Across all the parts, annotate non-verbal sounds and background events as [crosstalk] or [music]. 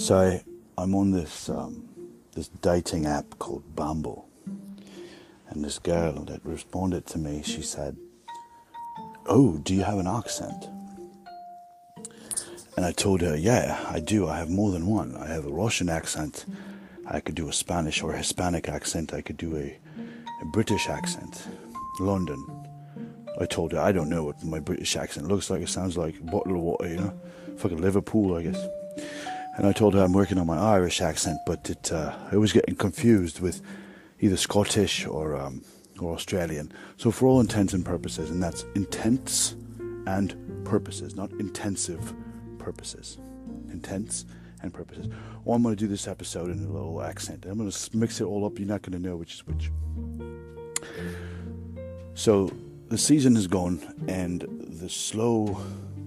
So I'm on this um, this dating app called Bumble, and this girl that responded to me, she said, "Oh, do you have an accent?" And I told her, "Yeah, I do. I have more than one. I have a Russian accent. I could do a Spanish or Hispanic accent. I could do a, a British accent. London." I told her I don't know what my British accent looks like. It sounds like a bottle of water, you know, fucking Liverpool, I guess. And I told her I'm working on my Irish accent, but it uh, was getting confused with either Scottish or um, or Australian. So for all intents and purposes, and that's intents and purposes, not intensive purposes. Intents and purposes. Well, I'm going to do this episode in a little accent. I'm going to mix it all up. You're not going to know which is which. So the season is gone, and the slow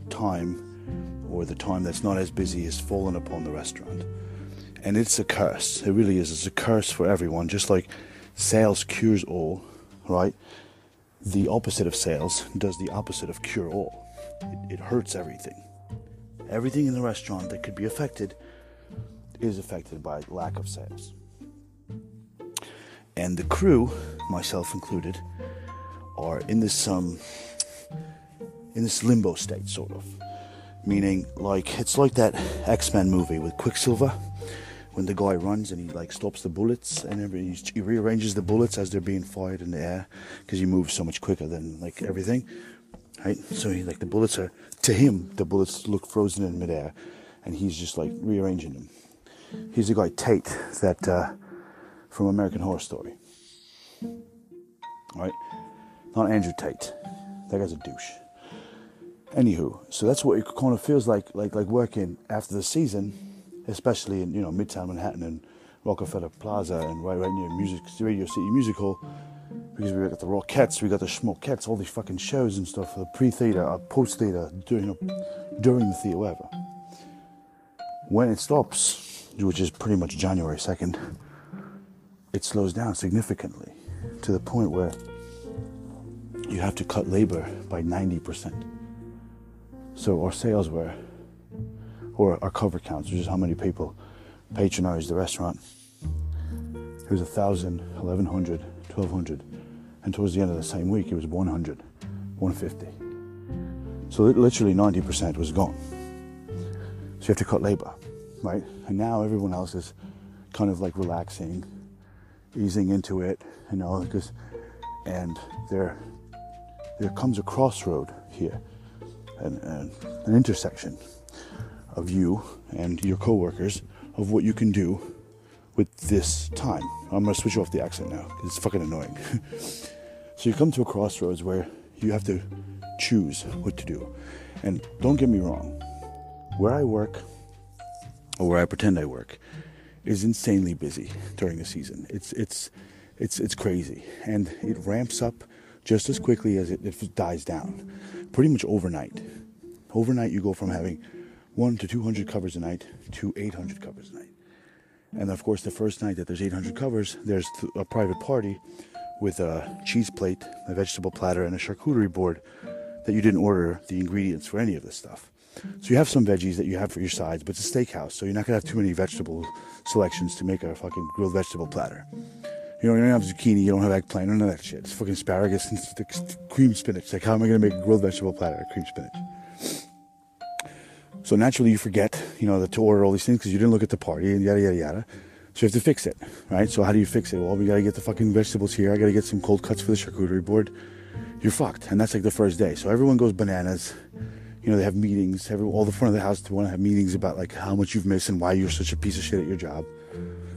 time or the time that's not as busy has fallen upon the restaurant. And it's a curse. It really is. It's a curse for everyone. Just like sales cures all, right? The opposite of sales does the opposite of cure all. It, it hurts everything. Everything in the restaurant that could be affected is affected by lack of sales. And the crew, myself included, are in this um in this limbo state, sort of meaning like it's like that X-Men movie with Quicksilver when the guy runs and he like stops the bullets and he rearranges the bullets as they're being fired in the air because he moves so much quicker than like everything right? So he like the bullets are to him the bullets look frozen in midair and he's just like rearranging them. He's the guy tate that uh, from american horror story. Right? Not andrew tate. That guy's a douche Anywho, so that's what it kind of feels like, like like working after the season, especially in you know Midtown Manhattan and Rockefeller Plaza and right right near Music Radio City Music Hall, because we got the Rockettes, we got the Schmokettes, all these fucking shows and stuff the pre-theater, uh, post-theater, during during the theater, whatever. When it stops, which is pretty much January second, it slows down significantly to the point where you have to cut labor by ninety percent. So our sales were, or our cover counts, which is how many people patronized the restaurant. It was a thousand, eleven hundred, twelve hundred, and towards the end of the same week, it was 100, 150. So literally 90% was gone. So you have to cut labor, right? And now everyone else is kind of like relaxing, easing into it, you know, because, and there, there comes a crossroad here an, an, an intersection of you and your coworkers of what you can do with this time. I'm to switch off the accent now because it's fucking annoying. [laughs] so you come to a crossroads where you have to choose what to do. And don't get me wrong, where I work, or where I pretend I work, is insanely busy during the season. It's it's it's it's crazy, and it ramps up just as quickly as it, it dies down pretty much overnight. Overnight, you go from having one to 200 covers a night to 800 covers a night. And of course, the first night that there's 800 covers, there's a private party with a cheese plate, a vegetable platter, and a charcuterie board that you didn't order the ingredients for any of this stuff. So you have some veggies that you have for your sides, but it's a steakhouse, so you're not gonna have too many vegetable selections to make a fucking grilled vegetable platter. You know, you don't have zucchini, you don't have eggplant, none of that shit. It's fucking asparagus and cream spinach. Like, how am I going to make a grilled vegetable platter of cream spinach? So naturally, you forget, you know, to order all these things because you didn't look at the party and yada yada yada. So you have to fix it, right? So how do you fix it? Well, we got to get the fucking vegetables here. I got to get some cold cuts for the charcuterie board. You're fucked, and that's like the first day. So everyone goes bananas. You know, they have meetings. Every all the front of the house they want to have meetings about like how much you've missed and why you're such a piece of shit at your job.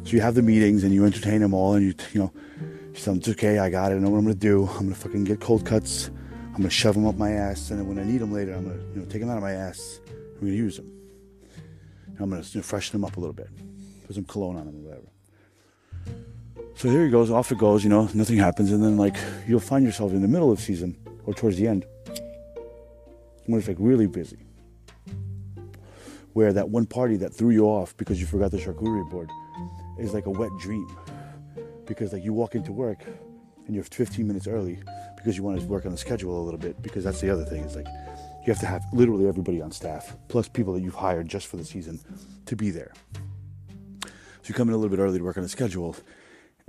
So you have the meetings and you entertain them all, and you you know, you tell them it's okay, I got it, I know what I'm gonna do. I'm gonna fucking get cold cuts. I'm gonna shove them up my ass, and then when I need them later, I'm gonna you know take them out of my ass. I'm gonna use them. And I'm gonna you know, freshen them up a little bit, put some cologne on them or whatever. So here he goes, off it goes. You know, nothing happens, and then like you'll find yourself in the middle of season or towards the end when it's like really busy where that one party that threw you off because you forgot the charcuterie board is like a wet dream because like you walk into work and you're 15 minutes early because you want to work on the schedule a little bit because that's the other thing is like You have to have literally everybody on staff, plus people that you've hired just for the season, to be there. So you come in a little bit early to work on the schedule,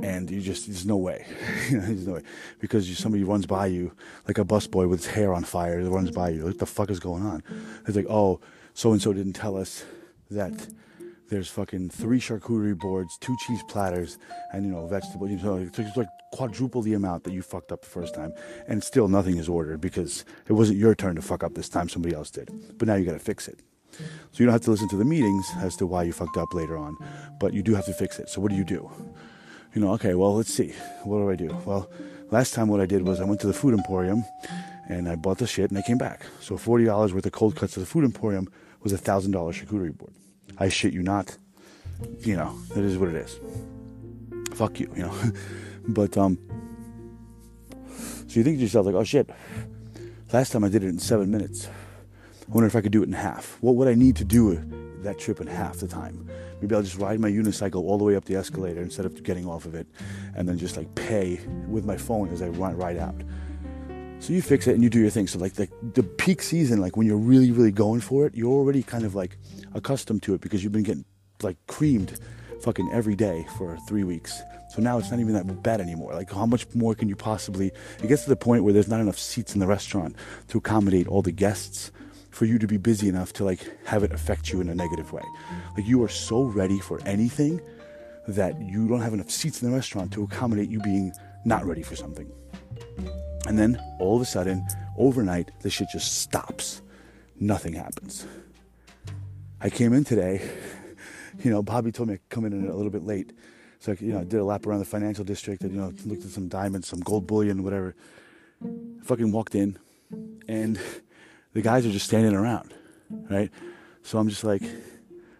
and you just there's no way, [laughs] there's no way because you, somebody runs by you like a busboy with his hair on fire runs by you. What the fuck is going on? It's like, oh, so and so didn't tell us that there's fucking three charcuterie boards, two cheese platters, and you know vegetables. You know, it's like quadruple the amount that you fucked up the first time, and still nothing is ordered because it wasn't your turn to fuck up this time. Somebody else did, but now you got to fix it. So you don't have to listen to the meetings as to why you fucked up later on, but you do have to fix it. So what do you do? You know, okay, well, let's see. What do I do? Well, last time what I did was I went to the food emporium and I bought the shit and I came back. So $40 worth of cold cuts to the food emporium was a $1,000 charcuterie board. I shit you not. You know, it is what it is. Fuck you, you know. [laughs] but, um, so you think to yourself, like, oh shit, last time I did it in seven minutes. I wonder if I could do it in half. What would I need to do that trip in half the time? Maybe I'll just ride my unicycle all the way up the escalator instead of getting off of it and then just like pay with my phone as I right out. So you fix it and you do your thing. So like the, the peak season, like when you're really, really going for it, you're already kind of like accustomed to it because you've been getting like creamed fucking every day for three weeks. So now it's not even that bad anymore. Like how much more can you possibly? It gets to the point where there's not enough seats in the restaurant to accommodate all the guests for you to be busy enough to like have it affect you in a negative way. Like you are so ready for anything that you don't have enough seats in the restaurant to accommodate you being not ready for something. And then all of a sudden, overnight, the shit just stops. Nothing happens. I came in today, [laughs] you know, Bobby told me I'd come in a little bit late. So, I, you know, I did a lap around the financial district and, you know, looked at some diamonds, some gold bullion, whatever. fucking walked in and the guys are just standing around, right? So I'm just like,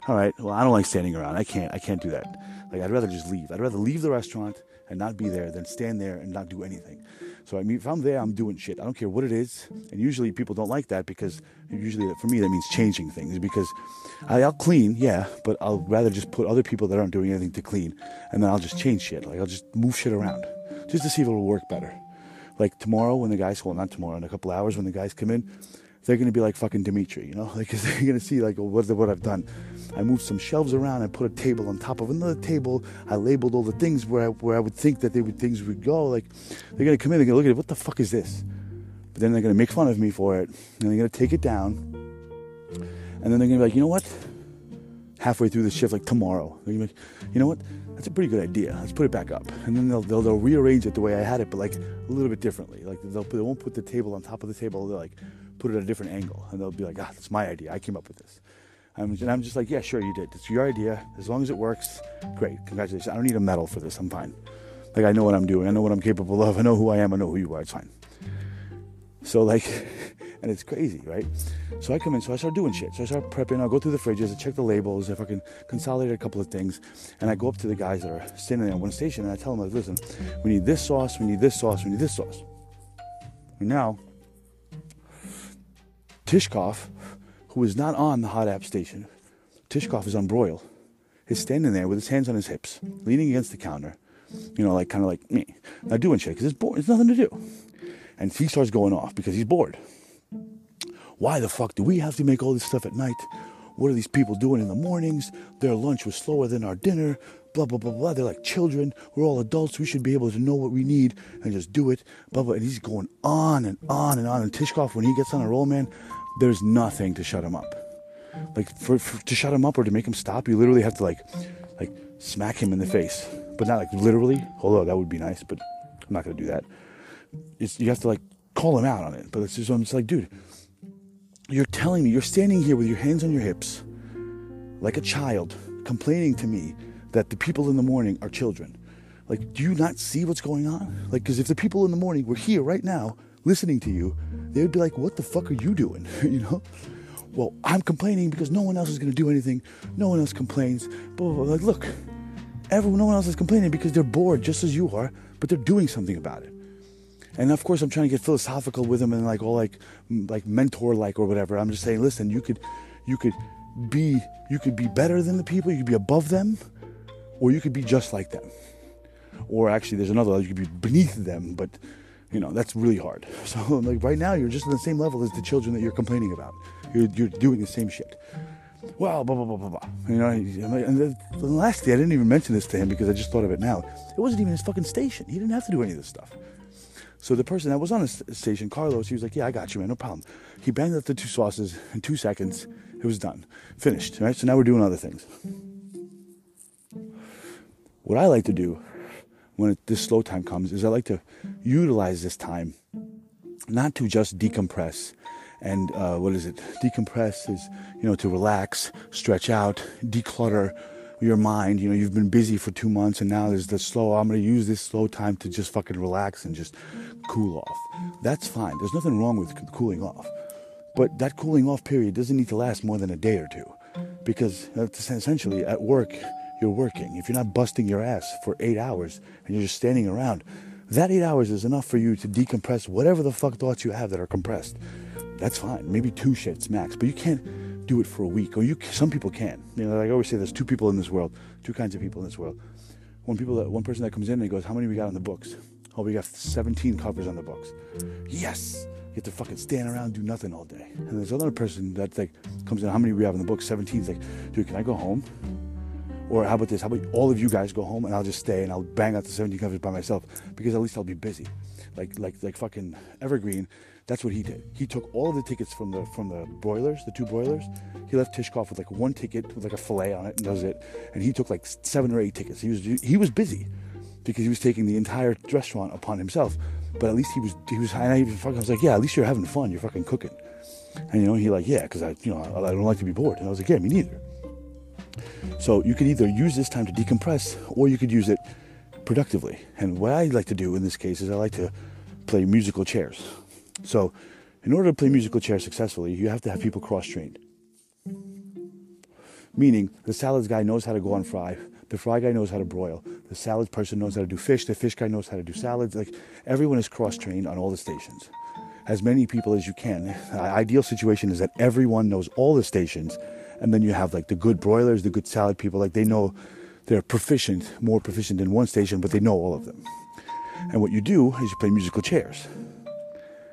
all right, well, I don't like standing around. I can't, I can't do that. Like, I'd rather just leave. I'd rather leave the restaurant and not be there than stand there and not do anything. So I mean, if I'm there, I'm doing shit. I don't care what it is. And usually people don't like that because usually for me that means changing things because I, will clean, yeah, but I'll rather just put other people that aren't doing anything to clean, and then I'll just change shit. Like I'll just move shit around just to see if it'll work better. Like tomorrow when the guys, well, not tomorrow, in a couple hours when the guys come in, they're to be like fucking Dimitri, you know? [laughs] Like, cause they're to see, like, what, what I've done. I moved some shelves around. I put a table on top of another table. I labeled all the things where I, where I would think that they would, things would go. Like, they're to come in, they're to look at it, what the fuck is this? But then they're to make fun of me for it, and they're to take it down. And then they're to be like, you know what? Halfway through the shift, like tomorrow, they're to be like, you know what? That's a pretty good idea. Let's put it back up. And then they'll, they'll, they'll rearrange it the way I had it, but like a little bit differently. Like, they'll, they won't put the table on top of the table. They're like, put it at a different angle, and they'll be like, "Ah, that's my idea. I came up with this." and I'm just like, "Yeah, sure, you did. It's your idea. As long as it works, great. Congratulations. I don't need a medal for this. I'm fine. Like I know what I'm doing. I know what I'm capable of. I know who I am. I know who you are. It's fine." So like, [laughs] and it's crazy, right? So I come in, so I start doing shit. So I start prepping. I'll go through the fridges, I check the labels, if I can consolidate a couple of things, and I go up to the guys that are standing on one station, and I tell them, "Listen, we need this sauce. We need this sauce. We need this sauce." And now Tishkov, who is not on the hot app station, Tishkov is on broil. He's standing there with his hands on his hips, leaning against the counter, you know, like kind of like me, not doing shit because it's bored. There's nothing to do. And he starts going off because he's bored. Why the fuck do we have to make all this stuff at night? What are these people doing in the mornings? Their lunch was slower than our dinner. Blah, blah, blah, blah. They're like children. We're all adults. We should be able to know what we need and just do it. Blah, blah. And he's going on and on and on. And Tishkov, when he gets on a roll, man, there's nothing to shut him up. Like for, for, to shut him up or to make him stop, you literally have to like like smack him in the face, but not like literally. Although that would be nice, but I'm not gonna do that. It's, you have to like call him out on it. But it's just I'm just like, dude, you're telling me you're standing here with your hands on your hips, like a child, complaining to me that the people in the morning are children. Like, do you not see what's going on? Like, because if the people in the morning were here right now listening to you, they would be like, what the fuck are you doing? [laughs] you know? Well, I'm complaining because no one else is going to do anything. No one else complains. Blah, blah, blah. Like, look, everyone, no one else is complaining because they're bored just as you are, but they're doing something about it. And of course, I'm trying to get philosophical with them and like all like like mentor like or whatever. I'm just saying, listen, you could you could be you could be better than the people, you could be above them, or you could be just like them. Or actually, there's another, you could be beneath them, but You know, that's really hard. [laughs] So, like, right now, you're just on the same level as the children that you're complaining about. You're, you're doing the same shit. Well, blah, blah, blah, blah, blah. You know, and the, the lastly, I didn't even mention this to him because I just thought of it now. It wasn't even his fucking station. He didn't have to do any of this stuff. So the person that was on the station, Carlos, he was like, "Yeah, I got you, man, no problem." He banged out the two sauces in two seconds. It was done, finished. Right. So now we're doing other things. What I like to do when it, this slow time comes is I like to utilize this time not to just decompress and uh, what is it? Decompress is you know to relax, stretch out, declutter your mind. You know you've been busy for two months and now there's the slow. I'm going to use this slow time to just fucking relax and just cool off. That's fine. There's nothing wrong with cooling off, but that cooling off period doesn't need to last more than a day or two, because essentially at work you're working. If you're not busting your ass for eight hours and you're just standing around, that eight hours is enough for you to decompress whatever the fuck thoughts you have that are compressed. That's fine. Maybe two shits max, but you can't do it for a week. Or you, some people can. You know, like I always say, there's two people in this world, two kinds of people in this world. One people, that, one person that comes in and he goes, "How many we got on the books?" Oh, we got 17 covers on the books. Yes. You have to fucking stand around do nothing all day. And there's another person that like comes in, how many we have on the books? 17. He's like, dude, can I go home? Or how about this? How about all of you guys go home and I'll just stay and I'll bang out the 17 covers by myself because at least I'll be busy. Like like like fucking Evergreen, that's what he did. He took all of the tickets from the from the broilers, the two broilers. He left Tishkov with like one ticket with like a fillet on it and does it. And he took like seven or eight tickets. He was he was busy because he was taking the entire restaurant upon himself. But at least he was he was and I even fucking I was like, yeah, at least you're having fun. You're fucking cooking. And you know, he like, yeah, because I you know I, I don't like to be bored. And I was like, yeah, me neither. So you could either use this time to decompress or you could use it productively. And what I like to do in this case is I like to play musical chairs. So in order to play musical chairs successfully, you have to have people cross trained. Meaning the salads guy knows how to go on fry, the fry guy knows how to broil, the salad person knows how to do fish, the fish guy knows how to do salads. Like everyone is cross trained on all the stations. As many people as you can. The ideal situation is that everyone knows all the stations and then you have like the good broilers, the good salad people, like they know they're proficient, more proficient in one station, but they know all of them. And what you do is you play musical chairs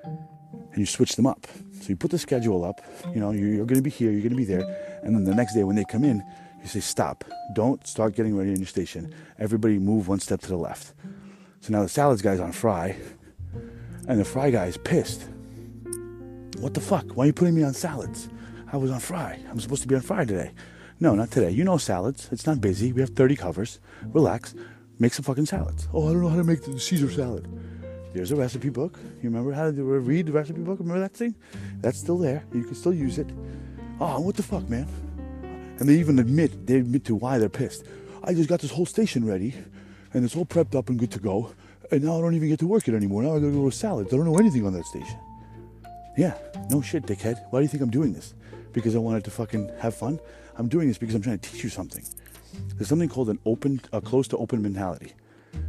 and you switch them up. So you put the schedule up, you know, you're, going to be here, you're going to be there. And then the next day when they come in, you say, stop. Don't start getting ready in your station. Everybody move one step to the left. So now the salads guy's on fry, and the fry guy is pissed. What the fuck? Why are you putting me on salads? I was on fry. I'm supposed to be on fry today. No, not today. You know salads. It's not busy. We have 30 covers. Relax. Make some fucking salads. Oh, I don't know how to make the Caesar salad. There's a recipe book. You remember how to read the recipe book? Remember that thing? That's still there. You can still use it. Oh, what the fuck, man? And they even admit, they admit to why they're pissed. I just got this whole station ready, and it's all prepped up and good to go, and now I don't even get to work it anymore. Now I gotta go to salads. I don't know anything on that station. Yeah, no shit, dickhead. Why do you think I'm doing this? Because I wanted to fucking have fun. I'm doing this because I'm trying to teach you something. There's something called an open, a close to open mentality.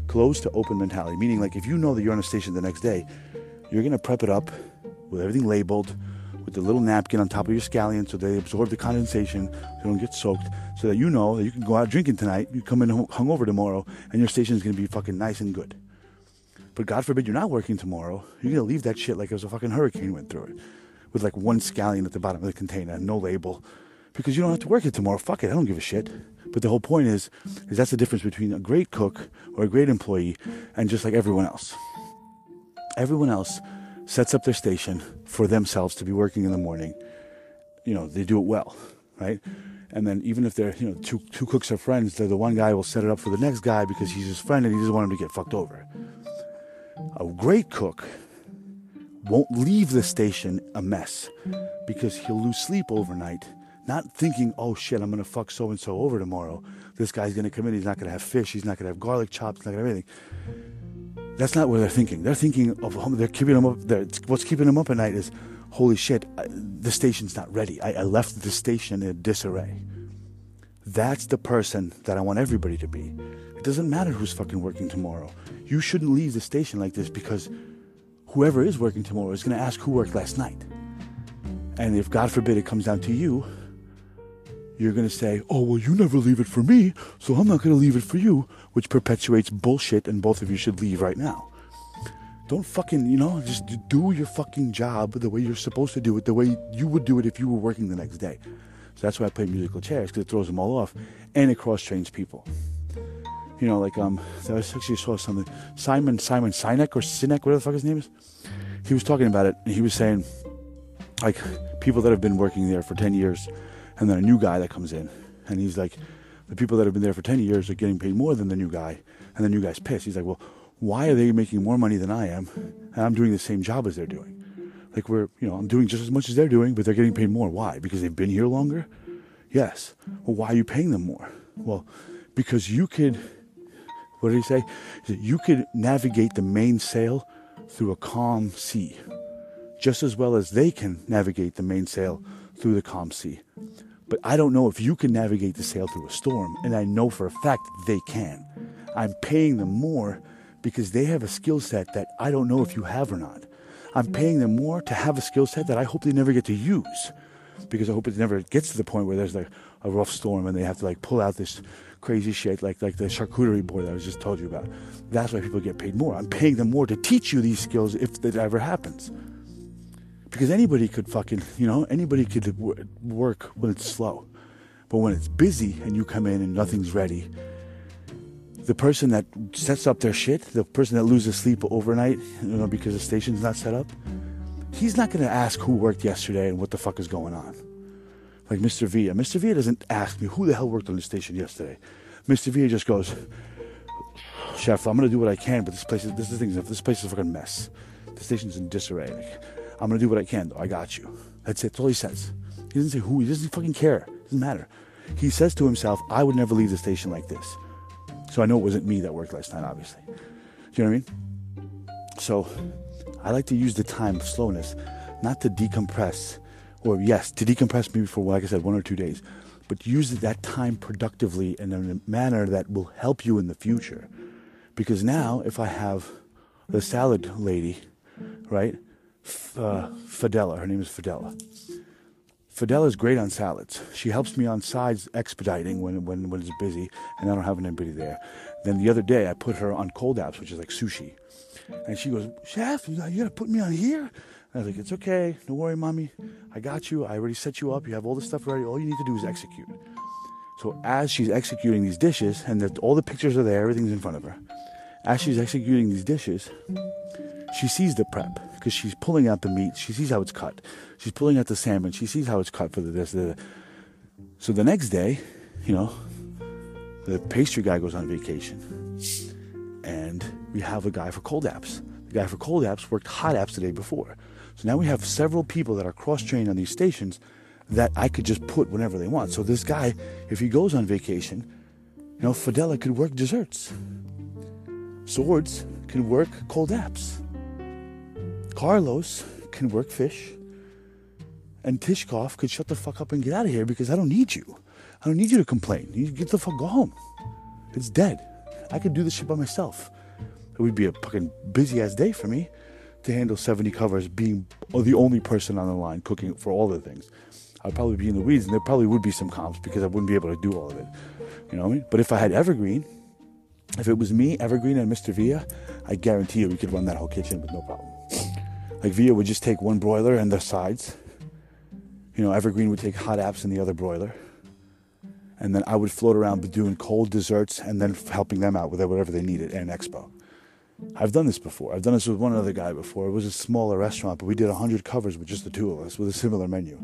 Close to open mentality, meaning like if you know that you're on a station the next day, you're gonna prep it up with everything labeled, with the little napkin on top of your scallion so they absorb the condensation, so they don't get soaked, so that you know that you can go out drinking tonight, you come in hungover tomorrow, and your station is gonna be fucking nice and good. But God forbid you're not working tomorrow, you're gonna leave that shit like it was a fucking hurricane went through it with like one scallion at the bottom of the container, no label, because you don't have to work it tomorrow. Fuck it, I don't give a shit. But the whole point is, is that's the difference between a great cook or a great employee and just like everyone else. Everyone else sets up their station for themselves to be working in the morning. You know, they do it well, right? And then even if they're, you know, two, two cooks are friends, the one guy will set it up for the next guy because he's his friend and he doesn't want him to get fucked over. A great cook won't leave the station a mess because he'll lose sleep overnight, not thinking, oh shit, I'm gonna fuck so and so over tomorrow. This guy's gonna come in, he's not gonna have fish, he's not gonna have garlic chops, he's not gonna have anything. That's not what they're thinking. They're thinking of they're keeping them up. What's keeping them up at night is, holy shit, the station's not ready. I, I left the station in disarray. That's the person that I want everybody to be. It doesn't matter who's fucking working tomorrow. You shouldn't leave the station like this because whoever is working tomorrow is going to ask who worked last night. And if God forbid it comes down to you, you're going to say, oh, well, you never leave it for me, so I'm not going to leave it for you, which perpetuates bullshit, and both of you should leave right now. don't fucking, you know, just do your fucking job the way you're supposed to do it, the way you would do it if you were working the next day. So that's why I play musical chairs because it throws them all off, and it cross trains people. You know, like um, I actually saw something. Simon Simon Sinek or Sinek, whatever the fuck his name is. He was talking about it, and he was saying, like, people that have been working there for ten years, and then a new guy that comes in, and he's like, the people that have been there for ten years are getting paid more than the new guy, and the new guy's pissed. He's like, well, why are they making more money than I am, and I'm doing the same job as they're doing? Like we're, you know, I'm doing just as much as they're doing, but they're getting paid more. Why? Because they've been here longer? Yes. Well, why are you paying them more? Well, because you could, what did he say? You could navigate the mainsail through a calm sea, just as well as they can navigate the mainsail through the calm sea. But I don't know if you can navigate the sail through a storm, and I know for a fact they can. I'm paying them more because they have a skill set that I don't know if you have or not. I'm paying them more to have a skill set that I hope they never get to use because I hope it never gets to the point where there's like a rough storm and they have to like pull out this crazy shit like like the charcuterie board that I was just told you about. That's why people get paid more. I'm paying them more to teach you these skills if that ever happens. Because anybody could fucking, you know, anybody could work when it's slow. But when it's busy and you come in and nothing's ready, the person that sets up their shit, the person that loses sleep overnight, you know, because the station's not set up, he's not going to ask who worked yesterday and what the fuck is going on. Like Mr. Villa. Mr. Villa doesn't ask me who the hell worked on the station yesterday. Mr. Villa just goes, Chef, I'm going to do what I can, but this place is, this, is thing, this place is a fucking mess. The station's in disarray. Like, I'm going to do what I can, though. I got you. That's it. That's all he says. He doesn't say who. He doesn't fucking care. It doesn't matter. He says to himself, I would never leave the station like this. So I know it wasn't me that worked last night, obviously. Do you know what I mean? So I like to use the time of slowness not to decompress, or yes, to decompress maybe for, like I said, one or two days, but use that time productively in a manner that will help you in the future. Because now, if I have the salad lady, right? Uh, Fidela, her name is Fidela. Fidela is great on salads. She helps me on sides expediting when, when, when it's busy and I don't have anybody there. Then the other day I put her on cold apps, which is like sushi. And she goes, Chef, you, you gotta put me on here? And I was like, it's okay. Don't worry, mommy. I got you. I already set you up. You have all the stuff ready. All you need to do is execute. So as she's executing these dishes, and the, all the pictures are there, everything's in front of her. As she's executing these dishes, she sees the prep because she's pulling out the meat. She sees how it's cut. She's pulling out the salmon. She sees how it's cut for the this. The, so the next day, you know, the pastry guy goes on vacation, and we have a guy for cold apps. The guy for cold apps worked hot apps the day before. So now we have several people that are cross trained on these stations that I could just put whenever they want. So this guy, if he goes on vacation, you know, Fidela could work desserts. Swords can work cold apps. Carlos can work fish. And Tishkov could shut the fuck up and get out of here because I don't need you. I don't need you to complain. You get the fuck go home. It's dead. I could do this shit by myself. It would be a fucking busy ass day for me to handle 70 covers being the only person on the line cooking for all the things. I'd probably be in the weeds and there probably would be some comps because I wouldn't be able to do all of it. You know what I mean? But if I had Evergreen, if it was me, Evergreen, and Mr. Villa, I guarantee you we could run that whole kitchen with no problem. Like Villa would just take one broiler and the sides. You know, Evergreen would take hot apps in the other broiler. And then I would float around doing cold desserts and then helping them out with whatever they needed at an expo. I've done this before. I've done this with one other guy before. It was a smaller restaurant, but we did 100 covers with just the two of us with a similar menu.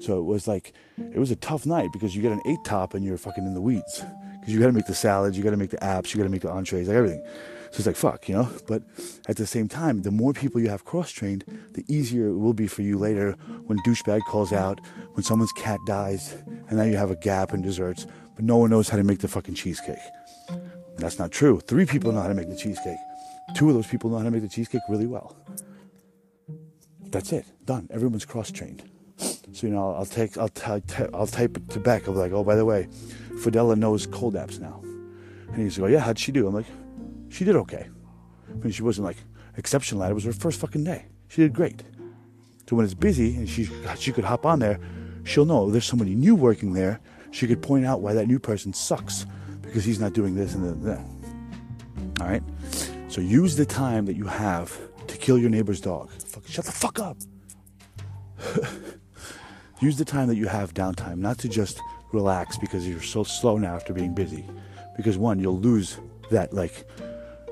So it was like, it was a tough night because you get an eight top and you're fucking in the weeds. Because you got to make the salads, you got to make the apps, you got to make the entrees, like everything. So it's like, fuck, you know? But at the same time, the more people you have cross trained, the easier it will be for you later when douchebag calls out, when someone's cat dies, and now you have a gap in desserts, but no one knows how to make the fucking cheesecake. That's not true. Three people know how to make the cheesecake. Two of those people know how to make the cheesecake really well. That's it. Done. Everyone's cross trained. So you know, I'll take, I'll, t- I'll type it to Beck. I'll be like, oh, by the way, Fidela knows cold apps now. And he's like, oh, yeah, how'd she do? I'm like, she did okay. I mean, she wasn't like exceptional it. It was her first fucking day. She did great. So when it's busy and she she could hop on there, she'll know there's somebody new working there. She could point out why that new person sucks because he's not doing this and that. All right. So use the time that you have to kill your neighbor's dog. Fuck, shut the fuck up. [laughs] Use the time that you have downtime not to just relax because you're so slow now after being busy. Because one, you'll lose that like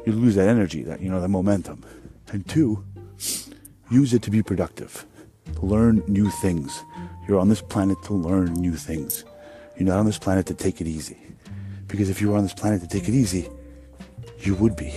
you lose that energy, that you know, that momentum. And two, use it to be productive. Learn new things. You're on this planet to learn new things. You're not on this planet to take it easy. Because if you were on this planet to take it easy, you would be.